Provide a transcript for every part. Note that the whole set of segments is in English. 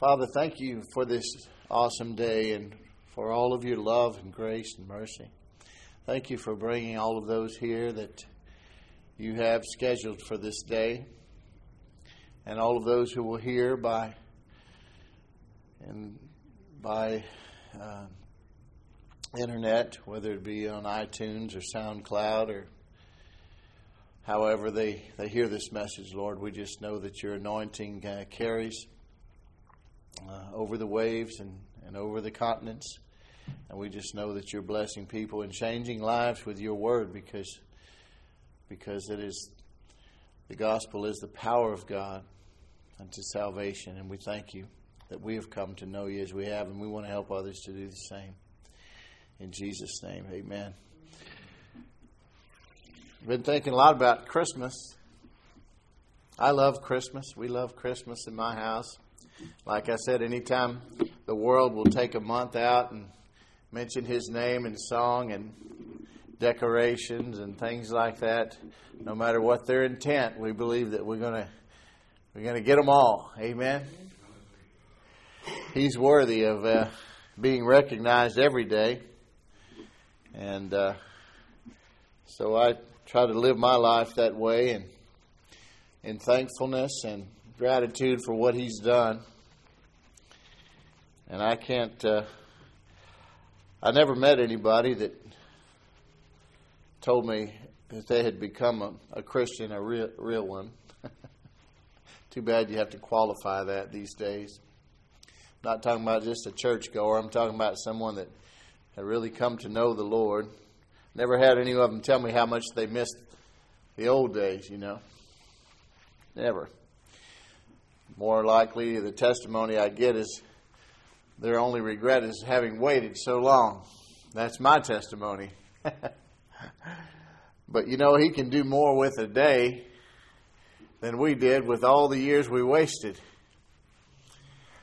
Father, thank you for this awesome day and for all of your love and grace and mercy. Thank you for bringing all of those here that you have scheduled for this day and all of those who will hear by and by uh, internet, whether it be on iTunes or SoundCloud or however they, they hear this message, Lord. We just know that your anointing uh, carries uh, over the waves and, and over the continents. And we just know that you're blessing people and changing lives with your word because, because it is the gospel is the power of God unto salvation. And we thank you that we have come to know you as we have, and we want to help others to do the same. In Jesus' name, amen. Been thinking a lot about Christmas. I love Christmas. We love Christmas in my house. Like I said, anytime the world will take a month out and mention his name in song and decorations and things like that, no matter what their intent, we believe that we're going to we're going to get them all. Amen. He's worthy of uh, being recognized every day, and uh, so I try to live my life that way and in thankfulness and gratitude for what He's done. And I can't, uh, I never met anybody that told me that they had become a, a Christian, a real, real one. Too bad you have to qualify that these days. I'm not talking about just a churchgoer, I'm talking about someone that had really come to know the Lord. Never had any of them tell me how much they missed the old days, you know. Never. More likely, the testimony I get is their only regret is having waited so long. That's my testimony. but you know, He can do more with a day than we did with all the years we wasted.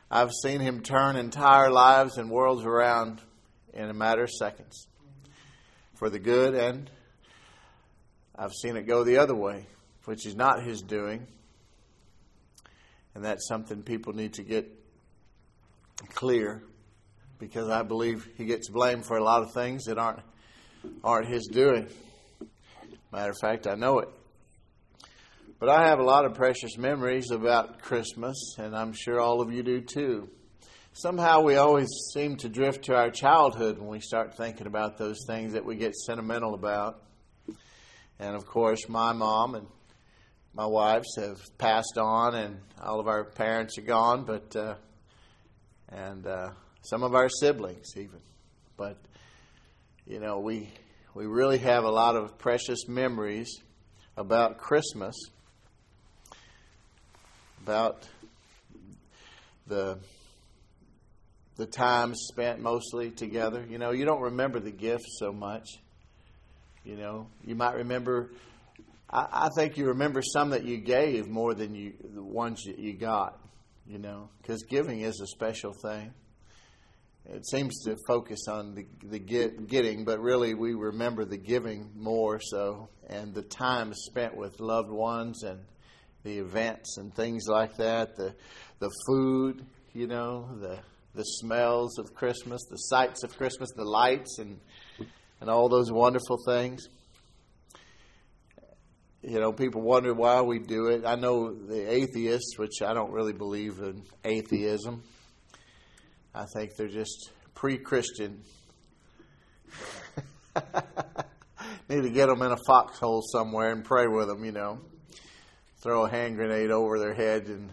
I've seen Him turn entire lives and worlds around in a matter of seconds for the good, and I've seen it go the other way, which is not His doing. And that's something people need to get clear because I believe he gets blamed for a lot of things that aren't aren't his doing. Matter of fact, I know it. But I have a lot of precious memories about Christmas, and I'm sure all of you do too. Somehow we always seem to drift to our childhood when we start thinking about those things that we get sentimental about. And of course, my mom and my wives have passed on, and all of our parents are gone, but uh, and uh, some of our siblings even. But you know, we we really have a lot of precious memories about Christmas, about the the time spent mostly together. You know, you don't remember the gifts so much. You know, you might remember. I, I think you remember some that you gave more than you the ones that you got you know, because giving is a special thing. It seems to focus on the, the get, getting, but really we remember the giving more so, and the time spent with loved ones and the events and things like that, the the food, you know, the the smells of Christmas, the sights of Christmas, the lights, and and all those wonderful things you know, people wonder why we do it. I know the atheists, which I don't really believe in atheism. I think they're just pre-Christian. Need to get them in a foxhole somewhere and pray with them, you know. Throw a hand grenade over their head, and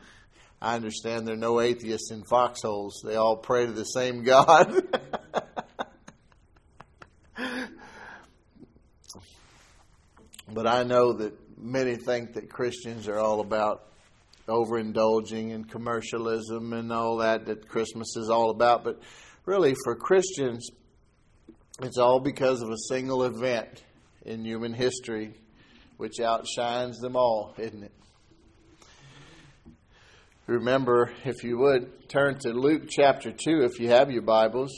I understand there are no atheists in foxholes. They all pray to the same God. But I know that many think that Christians are all about overindulging and commercialism and all that that Christmas is all about. But really, for Christians, it's all because of a single event in human history which outshines them all, isn't it? Remember, if you would, turn to Luke chapter 2 if you have your Bibles.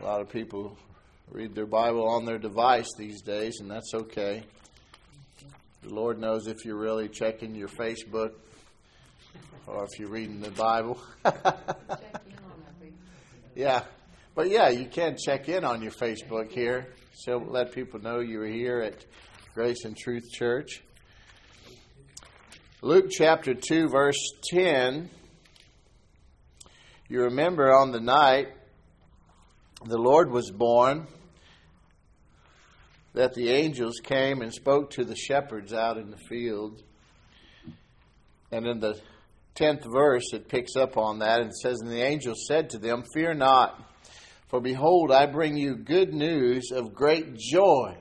A lot of people read their Bible on their device these days, and that's okay. The Lord knows if you're really checking your Facebook or if you're reading the Bible. yeah. But yeah, you can check in on your Facebook here. So let people know you're here at Grace and Truth Church. Luke chapter 2, verse 10. You remember on the night the Lord was born that the angels came and spoke to the shepherds out in the field. And in the 10th verse, it picks up on that and says, And the angel said to them, Fear not, for behold, I bring you good news of great joy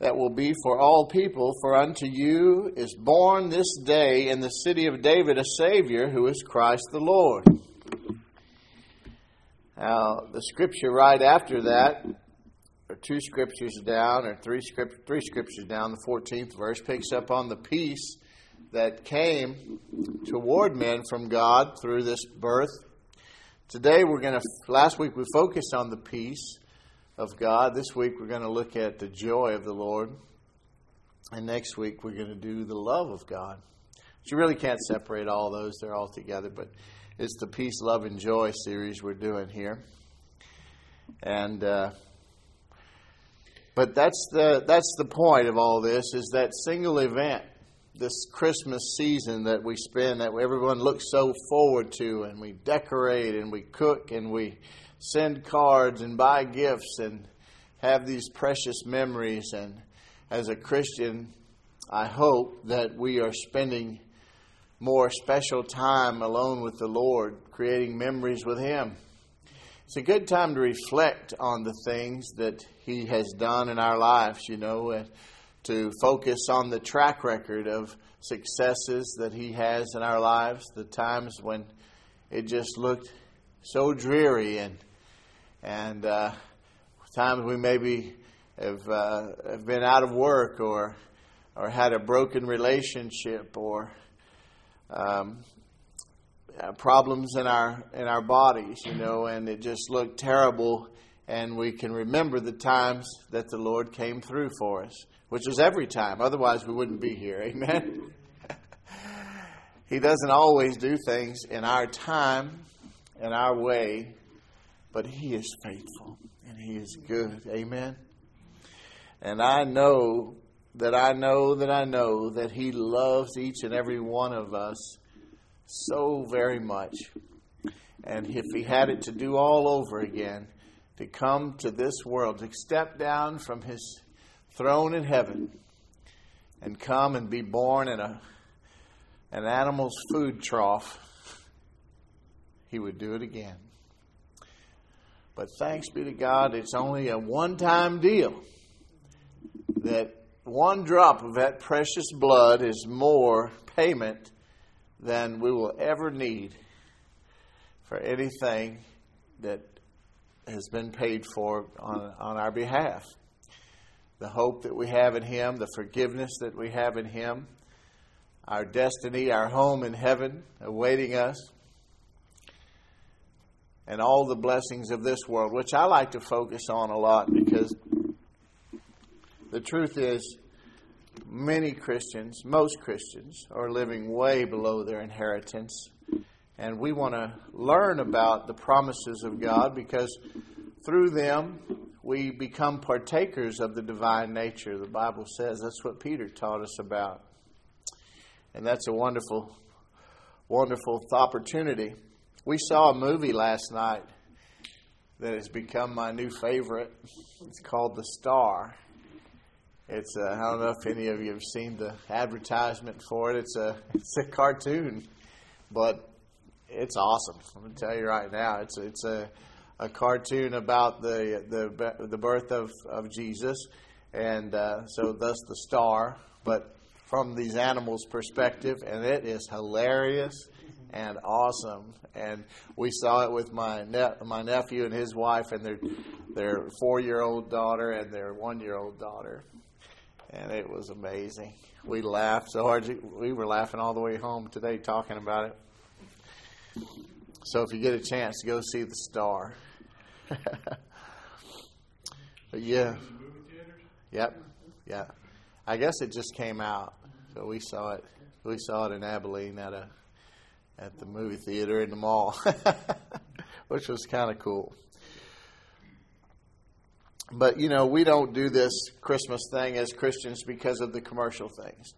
that will be for all people. For unto you is born this day in the city of David a Savior who is Christ the Lord. Now, the scripture right after that two scriptures down, or three, script, three scriptures down, the 14th verse picks up on the peace that came toward men from God through this birth. Today we're going to, last week we focused on the peace of God. This week we're going to look at the joy of the Lord. And next week we're going to do the love of God. But you really can't separate all those, they're all together. But it's the Peace, Love, and Joy series we're doing here. And, uh, but that's the, that's the point of all this is that single event, this Christmas season that we spend, that everyone looks so forward to, and we decorate and we cook and we send cards and buy gifts and have these precious memories. And as a Christian, I hope that we are spending more special time alone with the Lord, creating memories with Him. It's a good time to reflect on the things that He has done in our lives, you know, uh, to focus on the track record of successes that He has in our lives, the times when it just looked so dreary and and uh, times we maybe have uh, have been out of work or or had a broken relationship or um, uh, problems in our in our bodies, you know, and it just looked terrible. And we can remember the times that the Lord came through for us, which is every time. Otherwise, we wouldn't be here. Amen. he doesn't always do things in our time, in our way, but He is faithful and He is good. Amen. And I know that I know that I know that He loves each and every one of us so very much. And if he had it to do all over again, to come to this world, to step down from his throne in heaven and come and be born in a, an animal's food trough, he would do it again. But thanks be to God, it's only a one time deal. That one drop of that precious blood is more payment than we will ever need for anything that has been paid for on, on our behalf. The hope that we have in Him, the forgiveness that we have in Him, our destiny, our home in heaven awaiting us, and all the blessings of this world, which I like to focus on a lot because the truth is, many Christians, most Christians, are living way below their inheritance. And we want to learn about the promises of God because through them we become partakers of the divine nature. The Bible says that's what Peter taught us about. And that's a wonderful, wonderful opportunity. We saw a movie last night that has become my new favorite. It's called The Star. It's a, I don't know if any of you have seen the advertisement for it. It's a it's a cartoon, but it's awesome. I'm gonna tell you right now. It's it's a a cartoon about the the the birth of of Jesus, and uh, so thus the star, but from these animals' perspective, and it is hilarious and awesome. And we saw it with my ne- my nephew and his wife and their their four year old daughter and their one year old daughter and it was amazing. We laughed so hard. We were laughing all the way home today talking about it. So if you get a chance, go see the star. but yeah, yep, yeah. I guess it just came out, so we saw it. We saw it in Abilene at a at the movie theater in the mall, which was kind of cool. But you know, we don't do this Christmas thing as Christians because of the commercial things.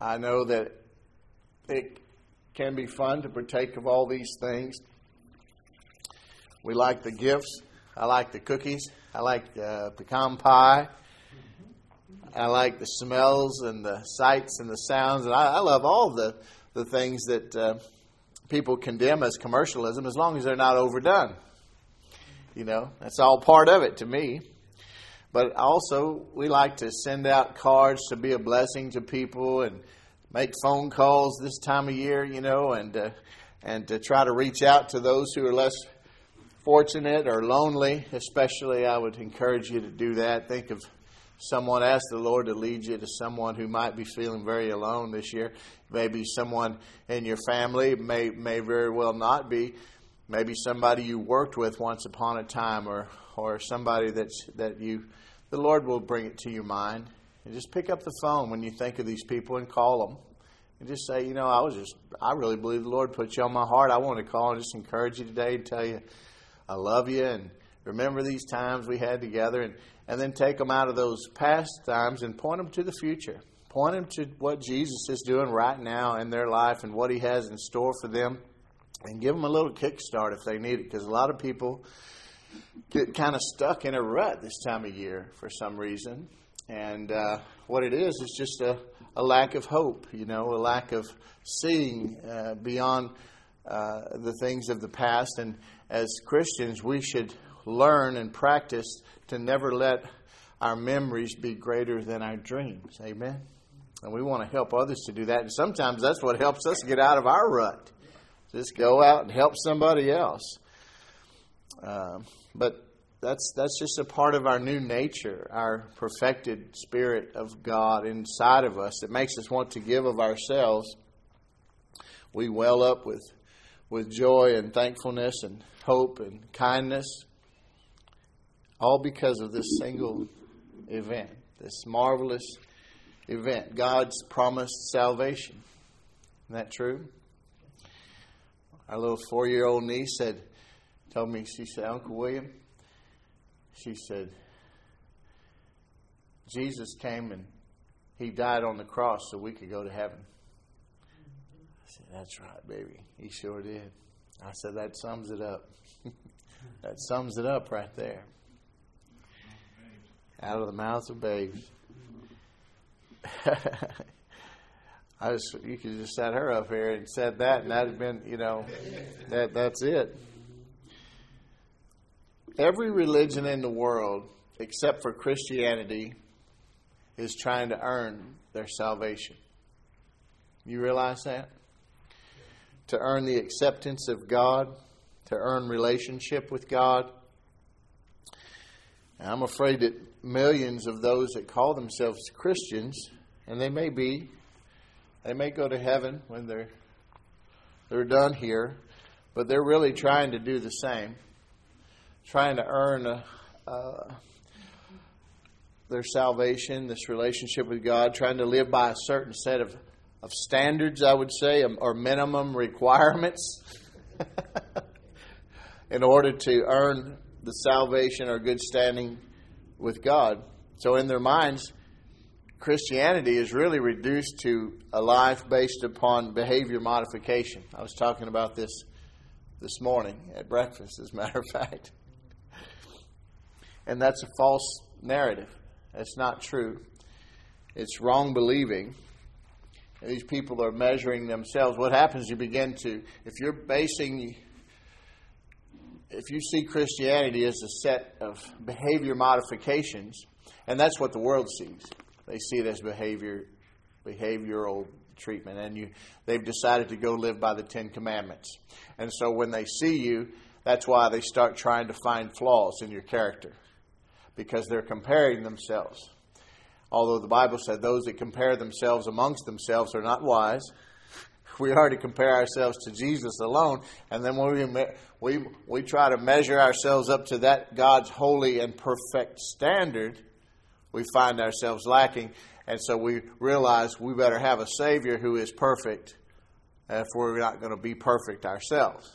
I know that it can be fun to partake of all these things. We like the gifts. I like the cookies. I like uh, pecan pie. I like the smells and the sights and the sounds. And I, I love all the, the things that uh, people condemn as commercialism as long as they're not overdone. You know, that's all part of it to me. But also, we like to send out cards to be a blessing to people and make phone calls this time of year, you know, and uh, and to try to reach out to those who are less fortunate or lonely. Especially, I would encourage you to do that. Think of someone. Ask the Lord to lead you to someone who might be feeling very alone this year. Maybe someone in your family may may very well not be maybe somebody you worked with once upon a time or or somebody that's that you the Lord will bring it to your mind. And just pick up the phone when you think of these people and call them. And just say, you know, I was just I really believe the Lord put you on my heart. I want to call and just encourage you today and tell you I love you and remember these times we had together and, and then take them out of those past times and point them to the future. Point them to what Jesus is doing right now in their life and what he has in store for them and give them a little kickstart if they need it because a lot of people get kind of stuck in a rut this time of year for some reason and uh, what it is is just a, a, lack of hope you know a lack of seeing uh, beyond uh, the things of the past. And as christians we should learn and practice to never let our memories be greater than our dreams. Amen? And we want to help others to do that. And sometimes that's what helps us get out of our rut. Just go out and help somebody else. Uh, but that's that's just a part of our new nature, our perfected spirit of God inside of us that makes us want to give of ourselves. We well up with with joy and thankfulness and hope and kindness, all because of this single event, this marvelous event, God's promised salvation. Isn't that true? our little four year old niece said, told me, she said, Uncle William, she said, Jesus came and he died on the cross so we could go to heaven. I said, That's right, baby. He sure did. I said, That sums it up. that sums it up right there. Out of the mouths of babes. I just you could just set her up here and said that, and that'd been you know that that's it. Every religion in the world, except for Christianity, is trying to earn their salvation. You realize that? To earn the acceptance of God, to earn relationship with God. And I'm afraid that millions of those that call themselves Christians, and they may be, they may go to heaven when they're they're done here, but they're really trying to do the same, trying to earn a, uh, their salvation, this relationship with God, trying to live by a certain set of, of standards, I would say, um, or minimum requirements in order to earn the salvation or good standing with God. So, in their minds, Christianity is really reduced to a life based upon behavior modification. I was talking about this this morning at breakfast, as a matter of fact. And that's a false narrative. That's not true. It's wrong believing. These people are measuring themselves. What happens, you begin to, if you're basing, if you see Christianity as a set of behavior modifications, and that's what the world sees they see it as behavior, behavioral treatment, and you, they've decided to go live by the Ten Commandments. And so when they see you, that's why they start trying to find flaws in your character, because they're comparing themselves. Although the Bible said those that compare themselves amongst themselves are not wise. We to compare ourselves to Jesus alone, and then when we, we, we try to measure ourselves up to that God's holy and perfect standard, we find ourselves lacking. And so we realize we better have a Savior who is perfect if we're not going to be perfect ourselves.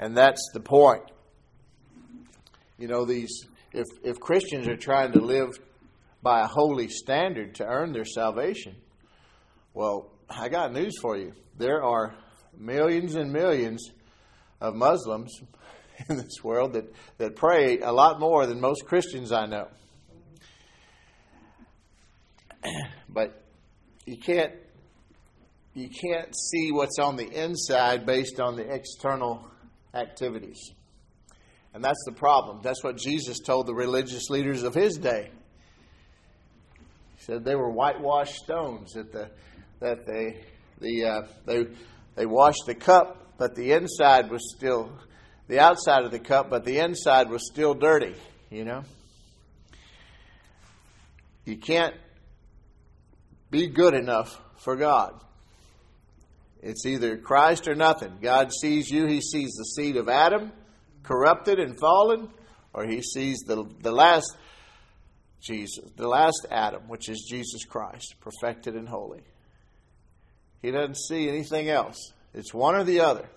And that's the point. You know, these if if Christians are trying to live by a holy standard to earn their salvation, well, I got news for you. There are millions and millions of Muslims in this world that, that pray a lot more than most Christians I know. but you can't you can't see what's on the inside based on the external activities. And that's the problem. That's what Jesus told the religious leaders of his day. He said they were whitewashed stones that the that they the uh, they they washed the cup, but the inside was still the outside of the cup, but the inside was still dirty. You know, you can't be good enough for God. It's either Christ or nothing. God sees you, He sees the seed of Adam, corrupted and fallen, or He sees the, the last Jesus, the last Adam, which is Jesus Christ, perfected and holy. He doesn't see anything else. It's one or the other.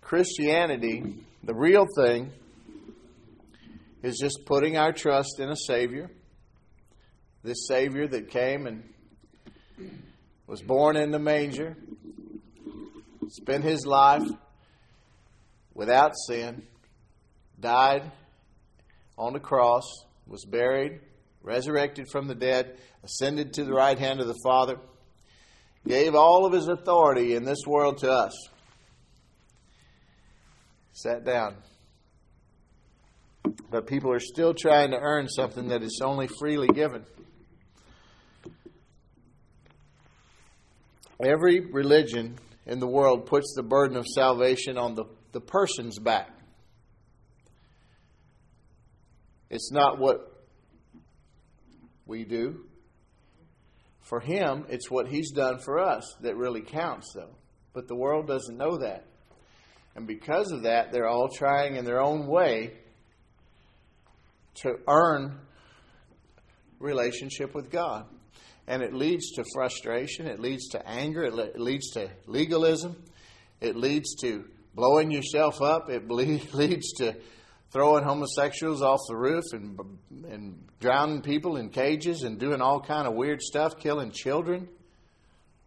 Christianity, the real thing, is just putting our trust in a Savior. This Savior that came and was born in the manger, spent his life without sin, died on the cross, was buried, resurrected from the dead, ascended to the right hand of the Father, gave all of his authority in this world to us. Sat down but people are still trying to earn something that is only freely given. Every religion in the world puts the burden of salvation on the, the person's back. It's not what we do. For him, it's what he's done for us that really counts, though. But the world doesn't know that. And because of that, they're all trying in their own way to earn relationship with God. And it leads to frustration, it leads to anger, it leads to legalism, it leads to blowing yourself up, it leads to throwing homosexuals off the roof and, and drowning people in cages and doing all kind of weird stuff, killing children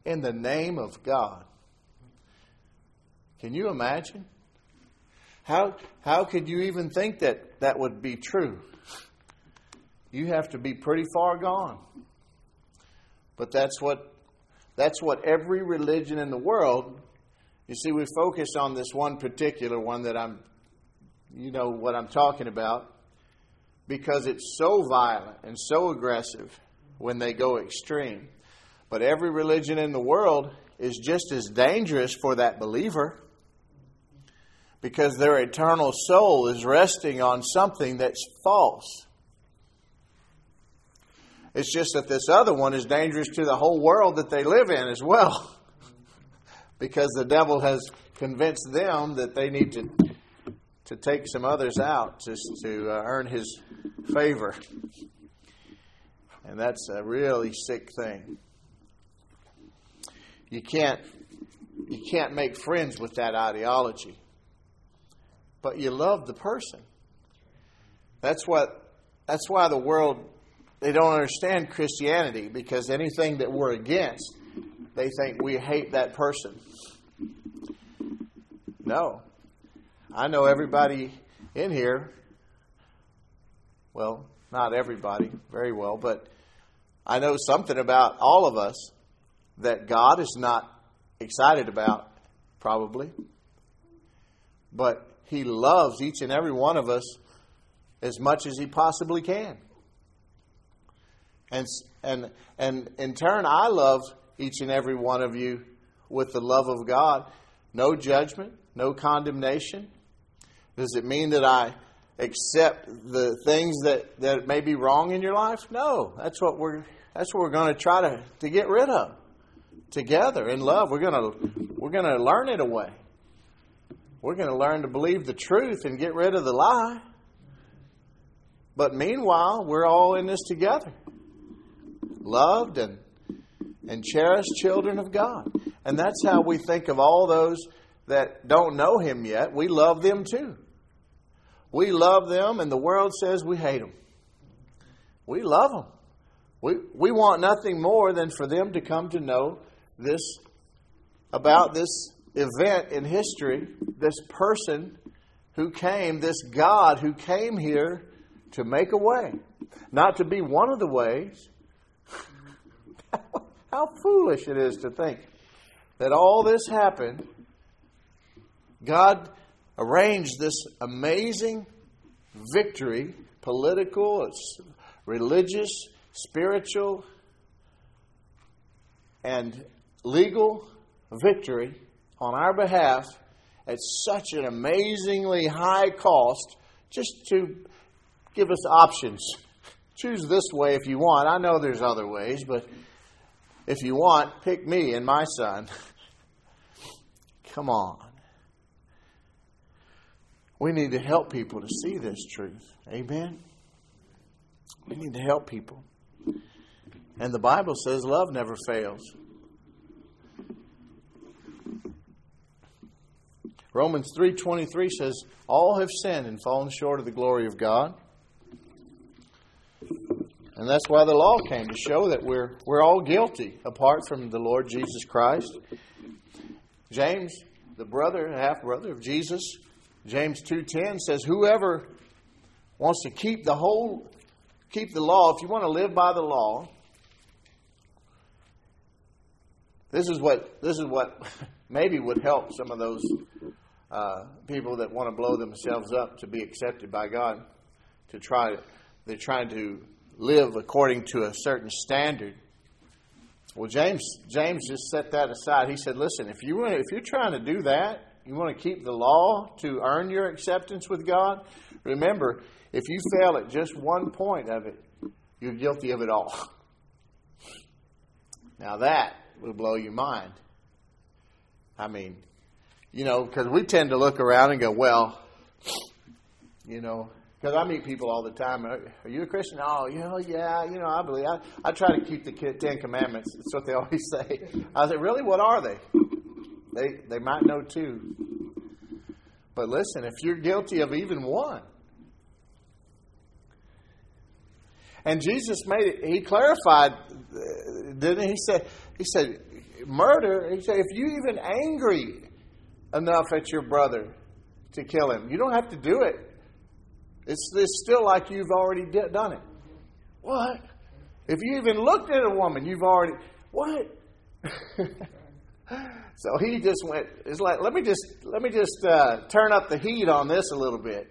in the name of God. Can you imagine? How, how could you even think that that would be true? you have to be pretty far gone. But that's what that's what every religion in the world. You see, we focus on this one particular one that I'm, you know what I'm talking about, because it's so violent and so aggressive when they go extreme. But every religion in the world is just as dangerous for that believer because their eternal soul is resting on something that's false. It's just that this other one is dangerous to the whole world that they live in as well. because the devil has convinced them that they need to to take some others out just to uh, earn his favor. And that's a really sick thing. You can't you can't make friends with that ideology. But you love the person. That's what that's why the world they don't understand Christianity because anything that we're against, they think we hate that person. No. I know everybody in here, well, not everybody very well, but I know something about all of us that God is not excited about, probably. But He loves each and every one of us as much as He possibly can. And, and, and in turn, I love each and every one of you with the love of God. No judgment, no condemnation. Does it mean that I accept the things that, that may be wrong in your life? No. That's what we're that's what we're going to try to, to get rid of. Together in love. We're gonna we're gonna learn it away. We're gonna learn to believe the truth and get rid of the lie. But meanwhile, we're all in this together. Loved and and cherished children of God. And that's how we think of all those that don't know him yet. We love them too. We love them and the world says we hate them. We love them. We, we want nothing more than for them to come to know this about this event in history, this person who came, this God who came here to make a way, not to be one of the ways. How foolish it is to think that all this happened. God arranged this amazing victory, political, religious, spiritual, and legal victory on our behalf at such an amazingly high cost just to give us options. Choose this way if you want. I know there's other ways, but if you want, pick me and my son. Come on. We need to help people to see this truth. Amen. We need to help people. And the Bible says love never fails. Romans 3:23 says all have sinned and fallen short of the glory of God. And that's why the law came to show that we're we're all guilty apart from the Lord Jesus Christ. James, the brother, half brother of Jesus, James 2:10 says whoever wants to keep the whole keep the law, if you want to live by the law, this is what this is what maybe would help some of those uh, people that want to blow themselves up to be accepted by God. To try, they're trying to live according to a certain standard. Well, James James just set that aside. He said, "Listen, if you want, if you're trying to do that, you want to keep the law to earn your acceptance with God. Remember, if you fail at just one point of it, you're guilty of it all. Now that will blow your mind. I mean, you know, because we tend to look around and go, well, you know, because I meet people all the time. Are, you a Christian? Oh, you know, yeah, you know, I believe. I, I try to keep the Ten Commandments. That's what they always say. I say, really, what are they? They they might know two. But listen, if you're guilty of even one, and Jesus made it, he clarified, didn't he? He said, he said, murder. He said, if you even angry enough at your brother to kill him. You don't have to do it. It's, it's still like you've already done it. What? If you even looked at a woman, you've already. What? so he just went. It's like let me just let me just uh, turn up the heat on this a little bit.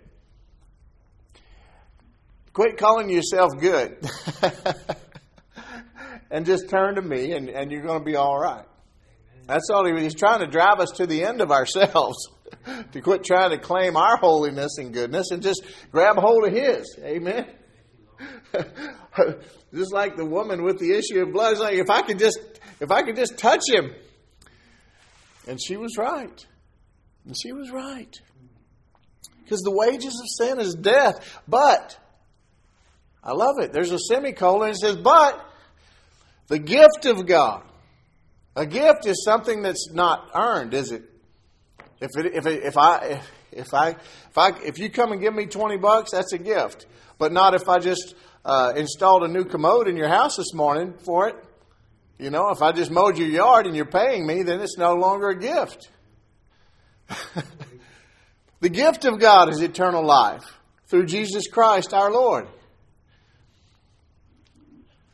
Quit calling yourself good, and just turn to me, and, and you're going to be all right. That's all he, he's trying to drive us to the end of ourselves, to quit trying to claim our holiness and goodness and just grab hold of his. Amen. just like the woman with the issue of blood, like if I could just if I could just touch him. And she was right. And she was right. Because the wages of sin is death. But I love it. There's a semicolon. It says, but the gift of God a gift is something that's not earned, is it? If it, if it, if I if I if I if you come and give me twenty bucks, that's a gift. But not if I just uh, installed a new commode in your house this morning for it. You know, if I just mowed your yard and you're paying me, then it's no longer a gift. the gift of God is eternal life through Jesus Christ our Lord.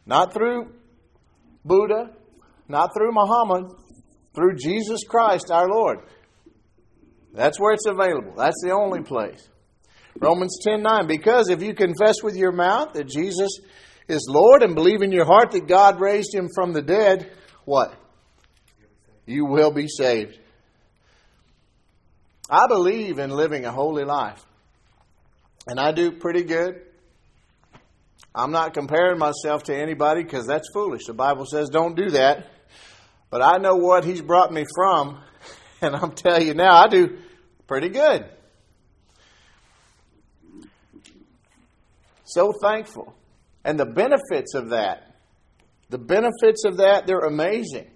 Not through Buddha, not through Muhammad, through Jesus Christ our Lord. That's where it's available. That's the only place. Romans 10 9. Because if you confess with your mouth that Jesus is Lord and believe in your heart that God raised him from the dead, what? You will be saved. I believe in living a holy life. And I do pretty good. I'm not comparing myself to anybody because that's foolish. The Bible says don't do that. But I know what He's brought me from, and I'm telling you now, I do pretty good. So thankful. And the benefits of that, the benefits of that, they're amazing.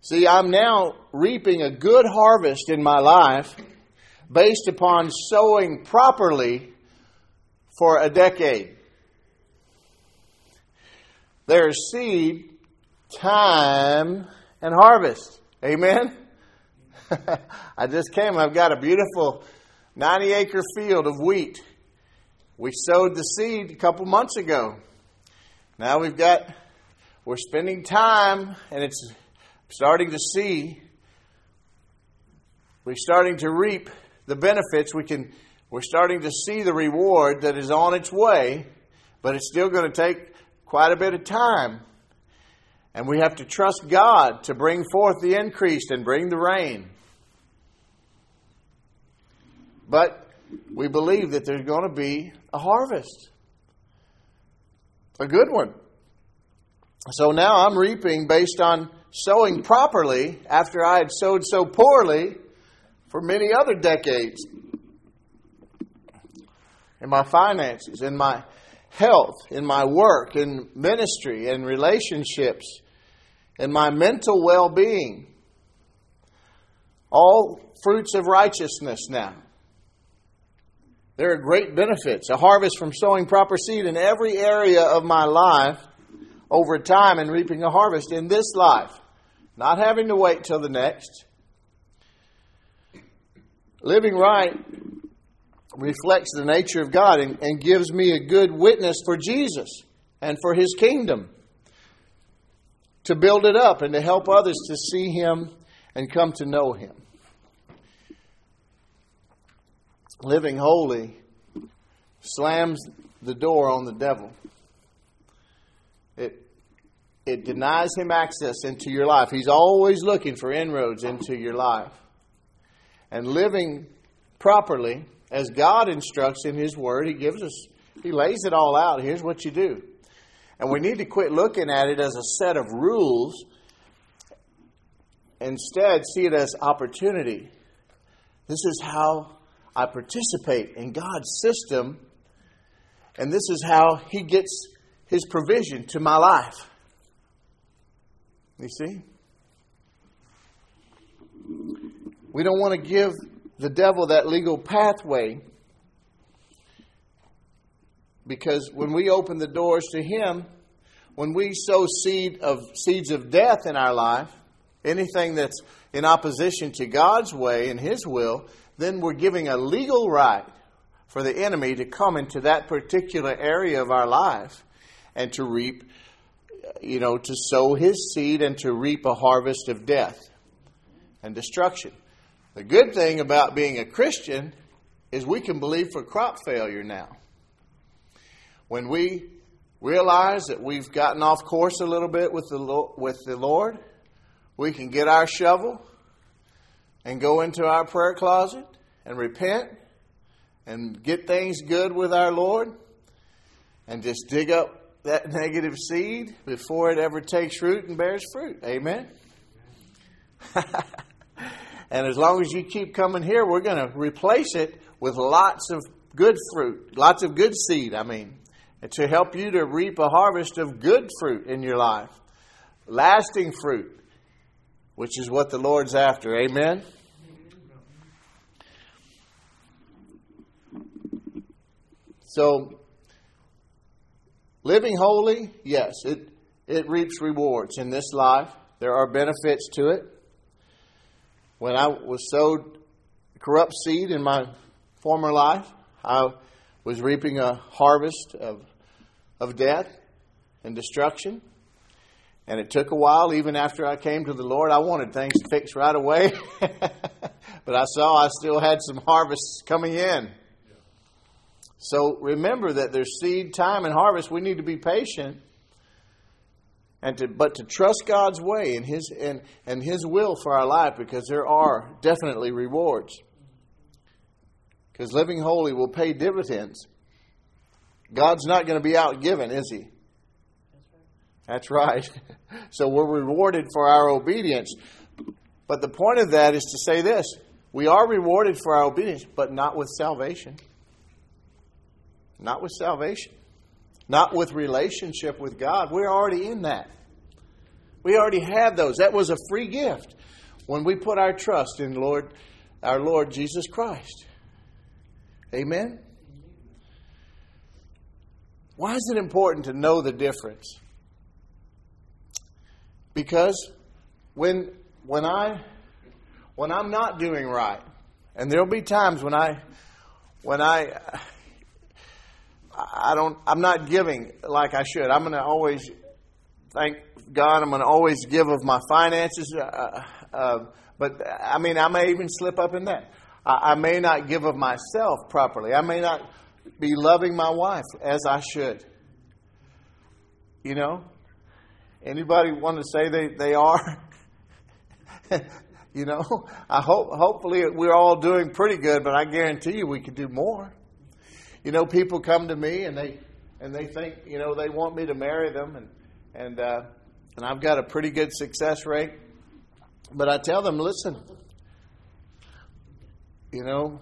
See, I'm now reaping a good harvest in my life based upon sowing properly for a decade. There's seed, time, and harvest. Amen? I just came. I've got a beautiful 90 acre field of wheat. We sowed the seed a couple months ago. Now we've got, we're spending time and it's starting to see, we're starting to reap the benefits. We can, we're starting to see the reward that is on its way, but it's still going to take quite a bit of time. And we have to trust God to bring forth the increase and bring the rain. But we believe that there's going to be a harvest, a good one. So now I'm reaping based on sowing properly after I had sowed so poorly for many other decades in my finances, in my health, in my work, in ministry, in relationships, in my mental well being. All fruits of righteousness now. There are great benefits. A harvest from sowing proper seed in every area of my life over time and reaping a harvest in this life. Not having to wait till the next. Living right reflects the nature of God and, and gives me a good witness for Jesus and for His kingdom. To build it up and to help others to see Him and come to know Him. Living holy slams the door on the devil. It, it denies him access into your life. He's always looking for inroads into your life. And living properly, as God instructs in His Word, He gives us, He lays it all out. Here's what you do. And we need to quit looking at it as a set of rules. Instead, see it as opportunity. This is how I participate in God's system, and this is how He gets His provision to my life. You see? We don't want to give the devil that legal pathway because when we open the doors to him, when we sow seed of seeds of death in our life, anything that's in opposition to God's way and his will, then we're giving a legal right for the enemy to come into that particular area of our life and to reap, you know, to sow his seed and to reap a harvest of death and destruction. The good thing about being a Christian is we can believe for crop failure now. When we realize that we've gotten off course a little bit with the, with the Lord, we can get our shovel and go into our prayer closet and repent and get things good with our Lord and just dig up that negative seed before it ever takes root and bears fruit. Amen? and as long as you keep coming here, we're going to replace it with lots of good fruit, lots of good seed, I mean, to help you to reap a harvest of good fruit in your life, lasting fruit, which is what the Lord's after. Amen? So, living holy, yes, it, it reaps rewards in this life. There are benefits to it. When I was sowed corrupt seed in my former life, I was reaping a harvest of, of death and destruction. And it took a while, even after I came to the Lord. I wanted things fixed right away. but I saw I still had some harvests coming in. So remember that there's seed, time, and harvest. We need to be patient. And to, but to trust God's way and his, and, and his will for our life because there are definitely rewards. Because living holy will pay dividends. God's not going to be outgiven, is he? That's right. so we're rewarded for our obedience. But the point of that is to say this we are rewarded for our obedience, but not with salvation. Not with salvation. not with relationship with God. We're already in that. We already have those. That was a free gift when we put our trust in Lord, our Lord Jesus Christ. Amen. Why is it important to know the difference? Because when when I when I'm not doing right, and there'll be times when I when I I don't I'm not giving like I should. I'm going to always thank God. I'm going to always give of my finances. Uh, uh, but I mean, I may even slip up in that. I, I may not give of myself properly. I may not be loving my wife as I should. You know, anybody want to say they, they are? you know, I hope hopefully we're all doing pretty good, but I guarantee you we could do more. You know, people come to me and they and they think you know they want me to marry them, and and uh, and I've got a pretty good success rate. But I tell them, listen, you know,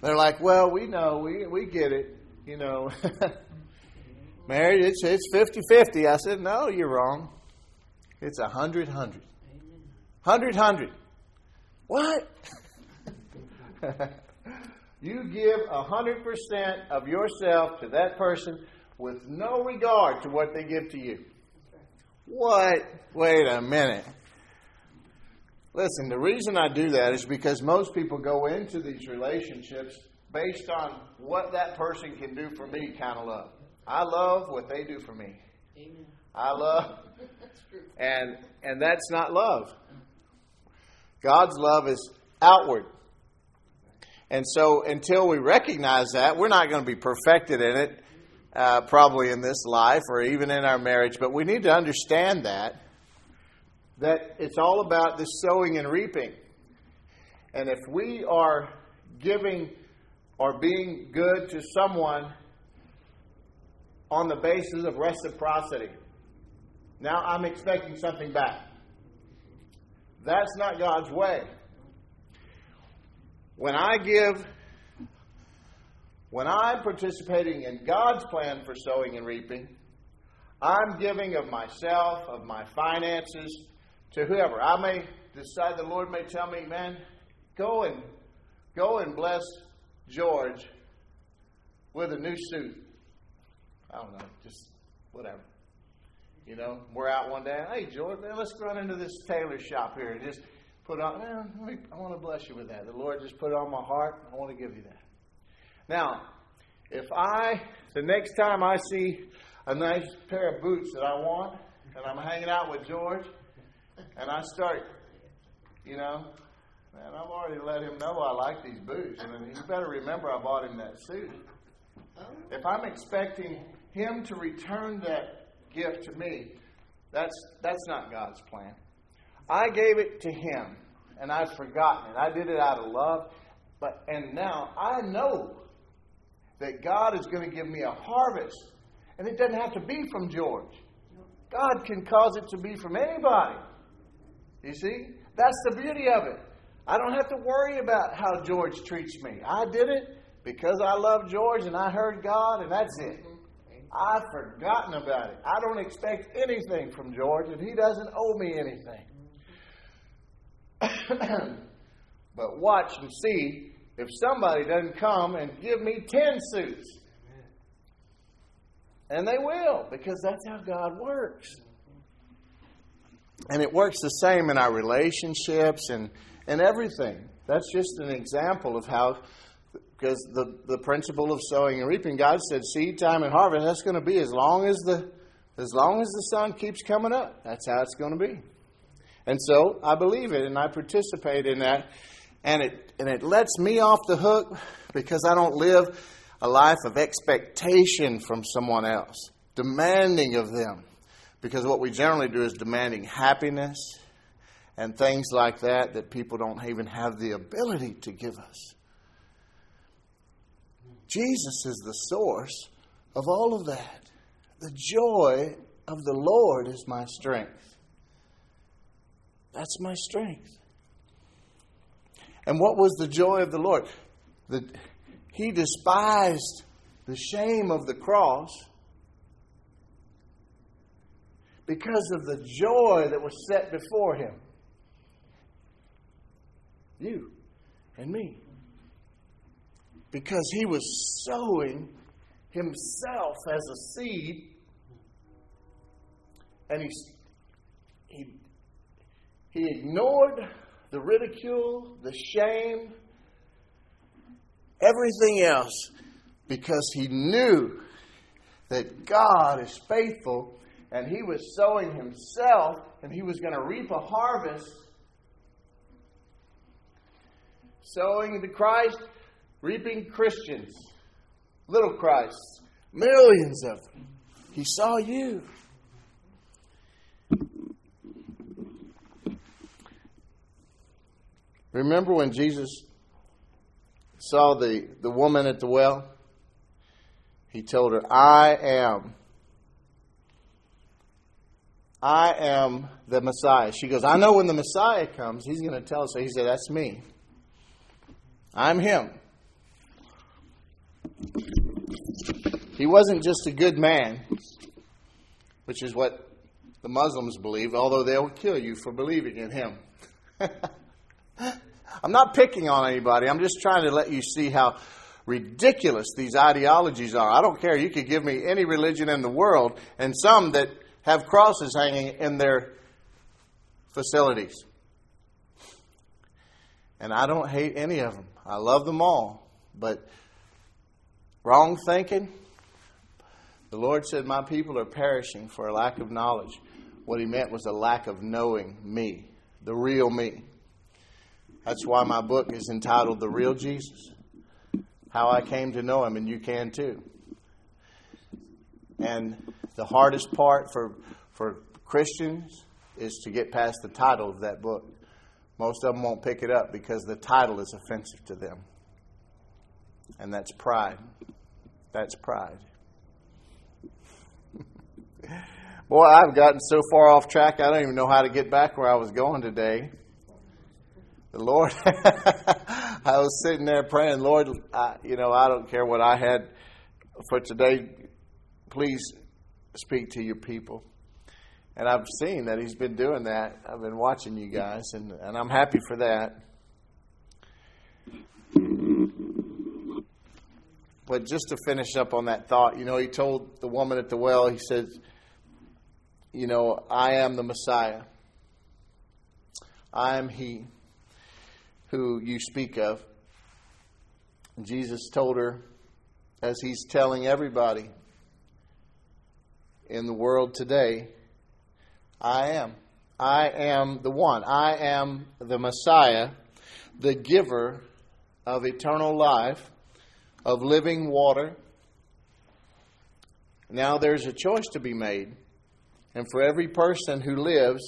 they're like, well, we know, we we get it, you know. Married, it's it's 50-50. I said, no, you're wrong. It's a hundred hundred. Hundred hundred. What? you give a hundred percent of yourself to that person with no regard to what they give to you. What? Wait a minute. Listen, the reason I do that is because most people go into these relationships based on what that person can do for me kind of love. I love what they do for me. Amen. I love and and that's not love. God's love is outward. And so until we recognize that, we're not going to be perfected in it, uh, probably in this life or even in our marriage, but we need to understand that that it's all about the sowing and reaping. And if we are giving or being good to someone on the basis of reciprocity, now I'm expecting something back. That's not God's way. When I give, when I'm participating in God's plan for sowing and reaping, I'm giving of myself, of my finances, to whoever. I may decide the Lord may tell me, man, go and go and bless George with a new suit. I don't know, just whatever. You know, we're out one day. Hey, George, man, let's run into this tailor shop here and just put on. I want to bless you with that. The Lord just put it on my heart. I want to give you that. Now, if I the next time I see a nice pair of boots that I want, and I'm hanging out with George, and I start, you know, man, I've already let him know I like these boots. And he better remember I bought him that suit. If I'm expecting him to return that gift to me, that's, that's not God's plan. I gave it to him, and I've forgotten it. I did it out of love. But, and now I know that God is going to give me a harvest. And it doesn't have to be from George. God can cause it to be from anybody. You see? That's the beauty of it. I don't have to worry about how George treats me. I did it because I love George and I heard God, and that's it. I've forgotten about it. I don't expect anything from George, and he doesn't owe me anything. but watch and see if somebody doesn't come and give me 10 suits. And they will, because that's how God works. And it works the same in our relationships and, and everything. That's just an example of how, because the, the principle of sowing and reaping, God said seed time and harvest, that's going to be as long as the as long as the sun keeps coming up. That's how it's going to be. And so I believe it and I participate in that. And it and it lets me off the hook because I don't live a life of expectation from someone else, demanding of them. Because what we generally do is demanding happiness and things like that that people don't even have the ability to give us. Jesus is the source of all of that. The joy of the Lord is my strength. That's my strength. And what was the joy of the Lord? The, he despised the shame of the cross because of the joy that was set before him. You and me. Because he was sowing himself as a seed, and he, he, he ignored the ridicule, the shame, everything else because he knew that God is faithful and he was sowing himself and he was going to reap a harvest. Sowing the Christ, reaping Christians, little Christs, millions of them. He saw you. Remember when Jesus saw the, the woman at the well? He told her, I am. I am the Messiah. She goes, I know when the Messiah comes, he's going to tell us. So he said, That's me. I'm him. He wasn't just a good man, which is what the Muslims believe, although they'll kill you for believing in him. I'm not picking on anybody. I'm just trying to let you see how ridiculous these ideologies are. I don't care. You could give me any religion in the world, and some that have crosses hanging in their facilities. And I don't hate any of them. I love them all. But wrong thinking, the Lord said, My people are perishing for a lack of knowledge. What he meant was a lack of knowing me, the real me. That's why my book is entitled The Real Jesus How I Came to Know Him, and you can too. And the hardest part for, for Christians is to get past the title of that book. Most of them won't pick it up because the title is offensive to them. And that's pride. That's pride. Boy, I've gotten so far off track, I don't even know how to get back where I was going today the Lord, I was sitting there praying, Lord, I, you know, I don't care what I had for today. Please speak to your people. And I've seen that He's been doing that. I've been watching you guys, and, and I'm happy for that. But just to finish up on that thought, you know, He told the woman at the well, He said, You know, I am the Messiah, I am He who you speak of. Jesus told her, as he's telling everybody in the world today, I am. I am the one. I am the Messiah, the giver of eternal life, of living water. Now there's a choice to be made. And for every person who lives,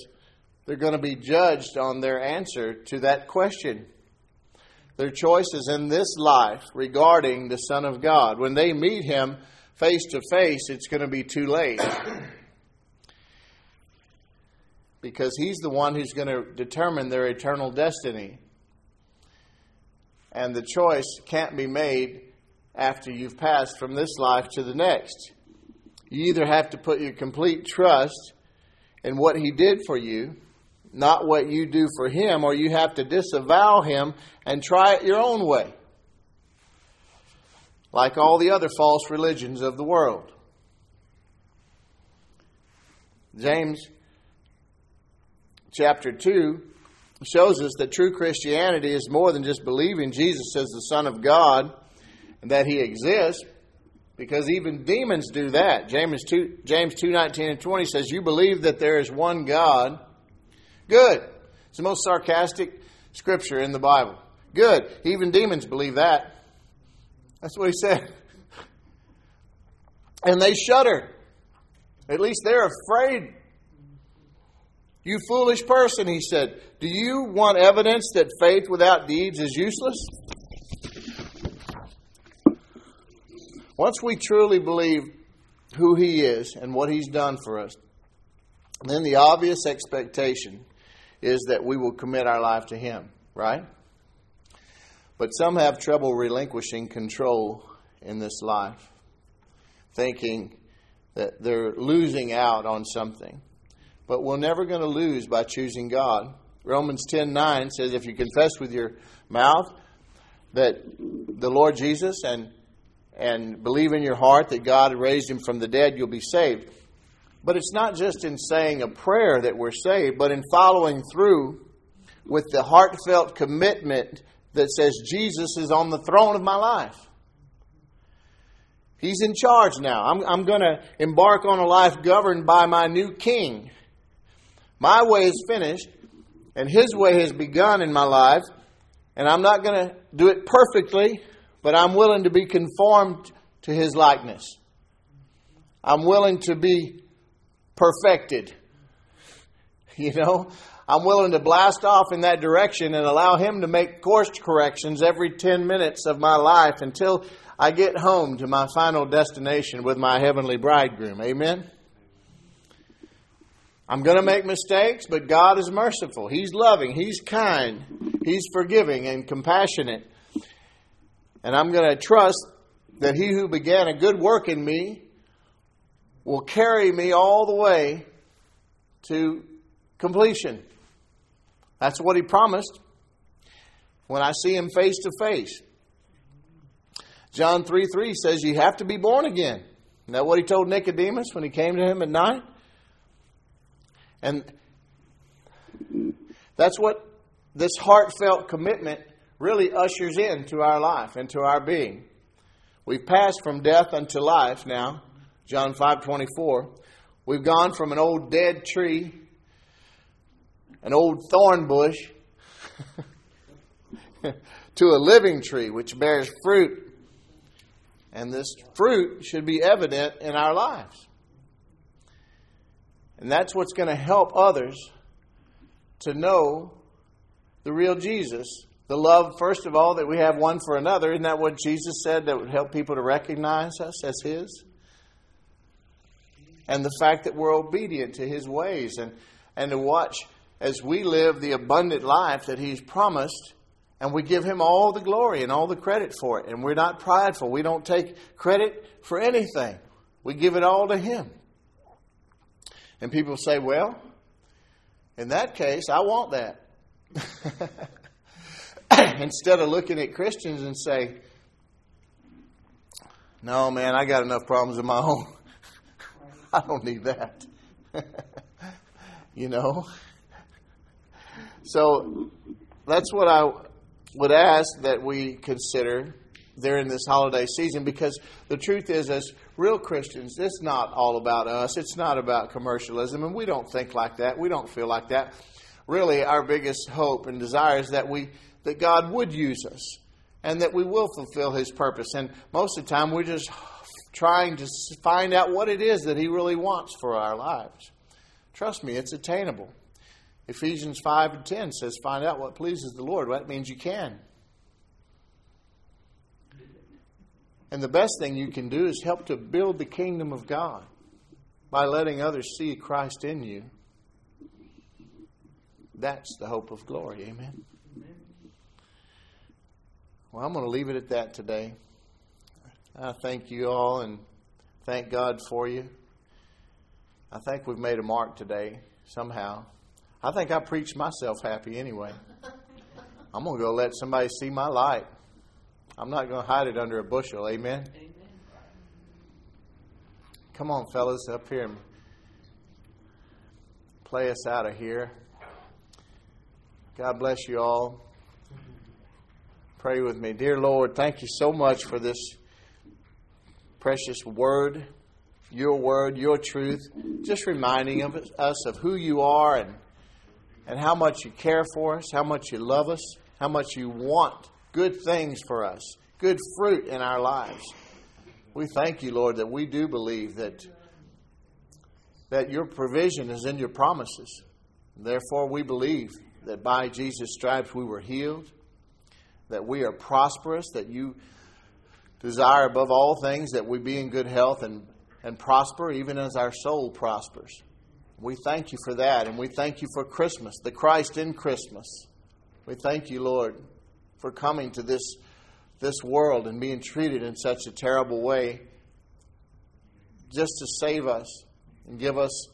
they're going to be judged on their answer to that question. Their choices in this life regarding the Son of God. When they meet Him face to face, it's going to be too late. because He's the one who's going to determine their eternal destiny. And the choice can't be made after you've passed from this life to the next. You either have to put your complete trust in what He did for you not what you do for him, or you have to disavow him and try it your own way. Like all the other false religions of the world. James chapter 2 shows us that true Christianity is more than just believing Jesus as the Son of God and that he exists, because even demons do that. James 2, James 2 19 and 20 says, You believe that there is one God Good. It's the most sarcastic scripture in the Bible. Good. Even demons believe that. That's what he said. And they shudder. At least they're afraid. You foolish person, he said. Do you want evidence that faith without deeds is useless? Once we truly believe who he is and what he's done for us, then the obvious expectation is that we will commit our life to Him, right? But some have trouble relinquishing control in this life, thinking that they're losing out on something. but we're never going to lose by choosing God. Romans 10 9 says, If you confess with your mouth that the Lord Jesus and, and believe in your heart that God raised him from the dead, you'll be saved. But it's not just in saying a prayer that we're saved, but in following through with the heartfelt commitment that says, Jesus is on the throne of my life. He's in charge now. I'm, I'm going to embark on a life governed by my new king. My way is finished, and his way has begun in my life, and I'm not going to do it perfectly, but I'm willing to be conformed to his likeness. I'm willing to be perfected. You know, I'm willing to blast off in that direction and allow him to make course corrections every 10 minutes of my life until I get home to my final destination with my heavenly bridegroom. Amen? I'm going to make mistakes, but God is merciful. He's loving. He's kind. He's forgiving and compassionate. And I'm going to trust that He who began a good work in me will carry me all the way to completion. That's what He promised when I see Him face to face. John 3 3 says you have to be born again. Isn't that what he told Nicodemus when he came to him at night? And that's what this heartfelt commitment really ushers into our life, into our being. We've passed from death unto life now, John 5:24. We've gone from an old dead tree, an old thorn bush, to a living tree which bears fruit and this fruit should be evident in our lives. And that's what's going to help others to know the real Jesus. The love, first of all, that we have one for another. Isn't that what Jesus said that would help people to recognize us as His? And the fact that we're obedient to His ways and, and to watch as we live the abundant life that He's promised and we give him all the glory and all the credit for it. And we're not prideful. We don't take credit for anything. We give it all to him. And people say, well, in that case, I want that. Instead of looking at Christians and say, no, man, I got enough problems of my own. I don't need that. you know? So that's what I would ask that we consider during this holiday season because the truth is, as real Christians, it's not all about us. It's not about commercialism, and we don't think like that. We don't feel like that. Really, our biggest hope and desire is that we that God would use us and that we will fulfill His purpose. And most of the time, we're just trying to find out what it is that He really wants for our lives. Trust me, it's attainable. Ephesians 5 and 10 says, Find out what pleases the Lord. Well, that means you can. And the best thing you can do is help to build the kingdom of God by letting others see Christ in you. That's the hope of glory. Amen. Well, I'm going to leave it at that today. I thank you all and thank God for you. I think we've made a mark today somehow. I think I preached myself happy anyway. I'm going to go let somebody see my light. I'm not going to hide it under a bushel. Amen? Amen. Come on, fellas, up here and play us out of here. God bless you all. Pray with me. Dear Lord, thank you so much for this precious word, your word, your truth, just reminding of us of who you are and and how much you care for us, how much you love us, how much you want good things for us, good fruit in our lives. We thank you, Lord, that we do believe that, that your provision is in your promises. Therefore, we believe that by Jesus' stripes we were healed, that we are prosperous, that you desire above all things that we be in good health and, and prosper, even as our soul prospers. We thank you for that, and we thank you for Christmas, the Christ in Christmas. We thank you, Lord, for coming to this, this world and being treated in such a terrible way just to save us and give us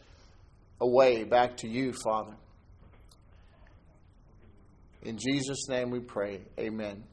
a way back to you, Father. In Jesus' name we pray. Amen.